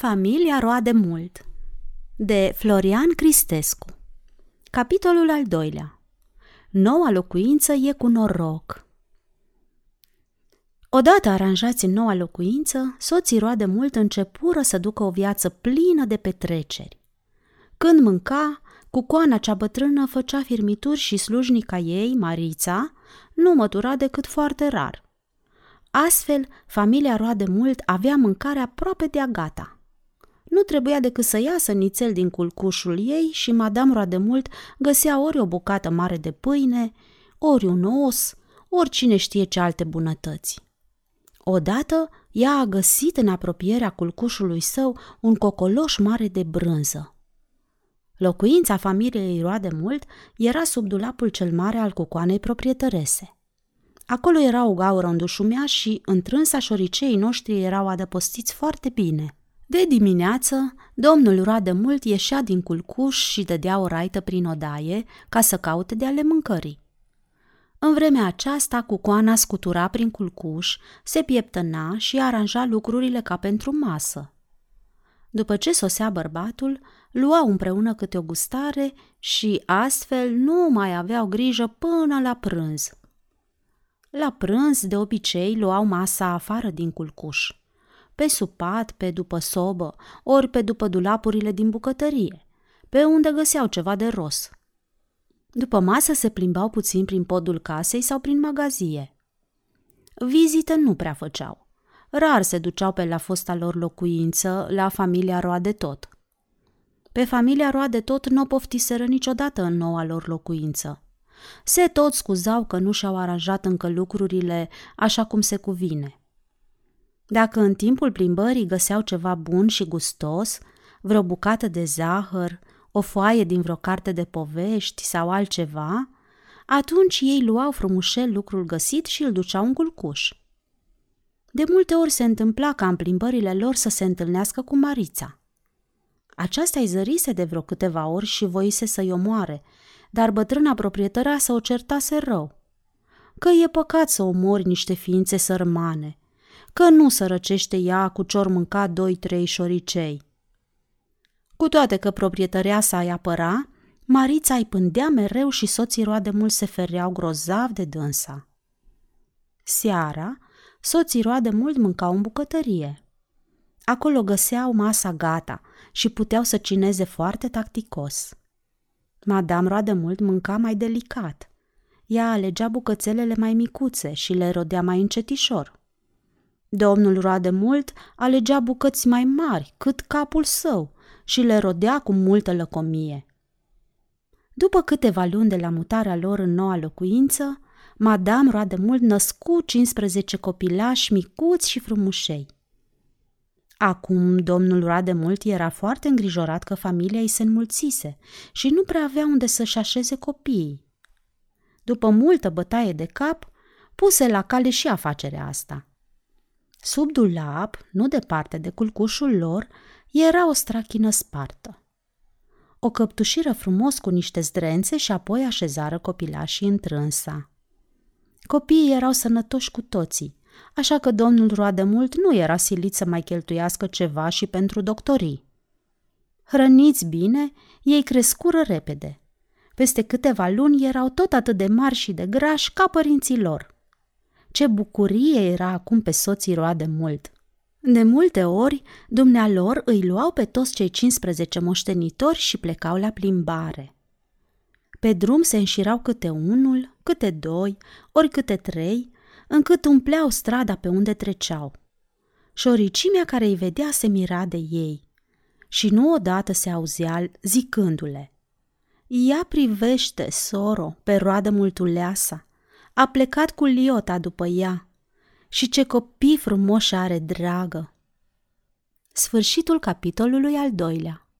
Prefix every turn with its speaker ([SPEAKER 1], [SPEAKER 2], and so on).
[SPEAKER 1] Familia roade mult de Florian Cristescu Capitolul al doilea Noua locuință e cu noroc Odată aranjați în noua locuință, soții roade mult începură să ducă o viață plină de petreceri. Când mânca, cucoana cea bătrână făcea firmituri și slujnica ei, Marița, nu mătura decât foarte rar. Astfel, familia roade mult avea mâncare aproape de-a gata – nu trebuia decât să iasă nițel din culcușul ei și Madame Roademult găsea ori o bucată mare de pâine, ori un os, ori cine știe ce alte bunătăți. Odată, ea a găsit în apropierea culcușului său un cocoloș mare de brânză. Locuința familiei Roade Mult era sub dulapul cel mare al cucoanei proprietărese. Acolo era o gaură îndușumea și întrânsa șoriceii noștri erau adăpostiți foarte bine – de dimineață, domnul roade mult ieșea din culcuș și dădea o raită prin odaie ca să caute de ale mâncării. În vremea aceasta, cucoana scutura prin culcuș, se pieptăna și aranja lucrurile ca pentru masă. După ce sosea bărbatul, luau împreună câte o gustare și astfel nu mai aveau grijă până la prânz. La prânz, de obicei, luau masa afară din culcuș pe supat, pe după sobă, ori pe după dulapurile din bucătărie, pe unde găseau ceva de ros. După masă se plimbau puțin prin podul casei sau prin magazie. Vizite nu prea făceau. Rar se duceau pe la fosta lor locuință, la familia Roade tot. Pe familia Roade tot nu o poftiseră niciodată în noua lor locuință. Se tot scuzau că nu și-au aranjat încă lucrurile așa cum se cuvine. Dacă în timpul plimbării găseau ceva bun și gustos, vreo bucată de zahăr, o foaie din vreo carte de povești sau altceva, atunci ei luau frumușel lucrul găsit și îl duceau în culcuș. De multe ori se întâmpla ca în plimbările lor să se întâlnească cu Marița. Aceasta îi zărise de vreo câteva ori și voise să-i omoare, dar bătrâna proprietăra să o certase rău. Că e păcat să omori niște ființe sărmane, că nu sărăcește ea cu cior mânca doi-trei șoricei. Cu toate că proprietărea sa îi apăra, Marița îi pândea mereu și soții roade mult se fereau grozav de dânsa. Seara, soții roade mult mâncau în bucătărie. Acolo găseau masa gata și puteau să cineze foarte tacticos. Madame roade mult mânca mai delicat. Ea alegea bucățelele mai micuțe și le rodea mai încetișor. Domnul roade mult alegea bucăți mai mari, cât capul său, și le rodea cu multă lăcomie. După câteva luni de la mutarea lor în noua locuință, Madame roade mult născu 15 copilași micuți și frumușei. Acum domnul roade mult era foarte îngrijorat că familia îi se înmulțise și nu prea avea unde să-și așeze copiii. După multă bătaie de cap, puse la cale și afacerea asta – Sub dulap, nu departe de culcușul lor, era o strachină spartă. O căptușiră frumos cu niște zdrențe și apoi așezară copilașii întrânsa. Copiii erau sănătoși cu toții, așa că domnul roade mult nu era silit să mai cheltuiască ceva și pentru doctorii. Hrăniți bine, ei crescură repede. Peste câteva luni erau tot atât de mari și de grași ca părinții lor – ce bucurie era acum pe soții roade mult! De multe ori, dumnealor îi luau pe toți cei 15 moștenitori și plecau la plimbare. Pe drum se înșirau câte unul, câte doi, ori câte trei, încât umpleau strada pe unde treceau. Șoricimea care îi vedea se mira de ei și nu odată se auzea zicându-le Ea privește, soro, pe roadă multuleasa, a plecat cu liota după ea. Și ce copii frumoși are, dragă! Sfârșitul capitolului al doilea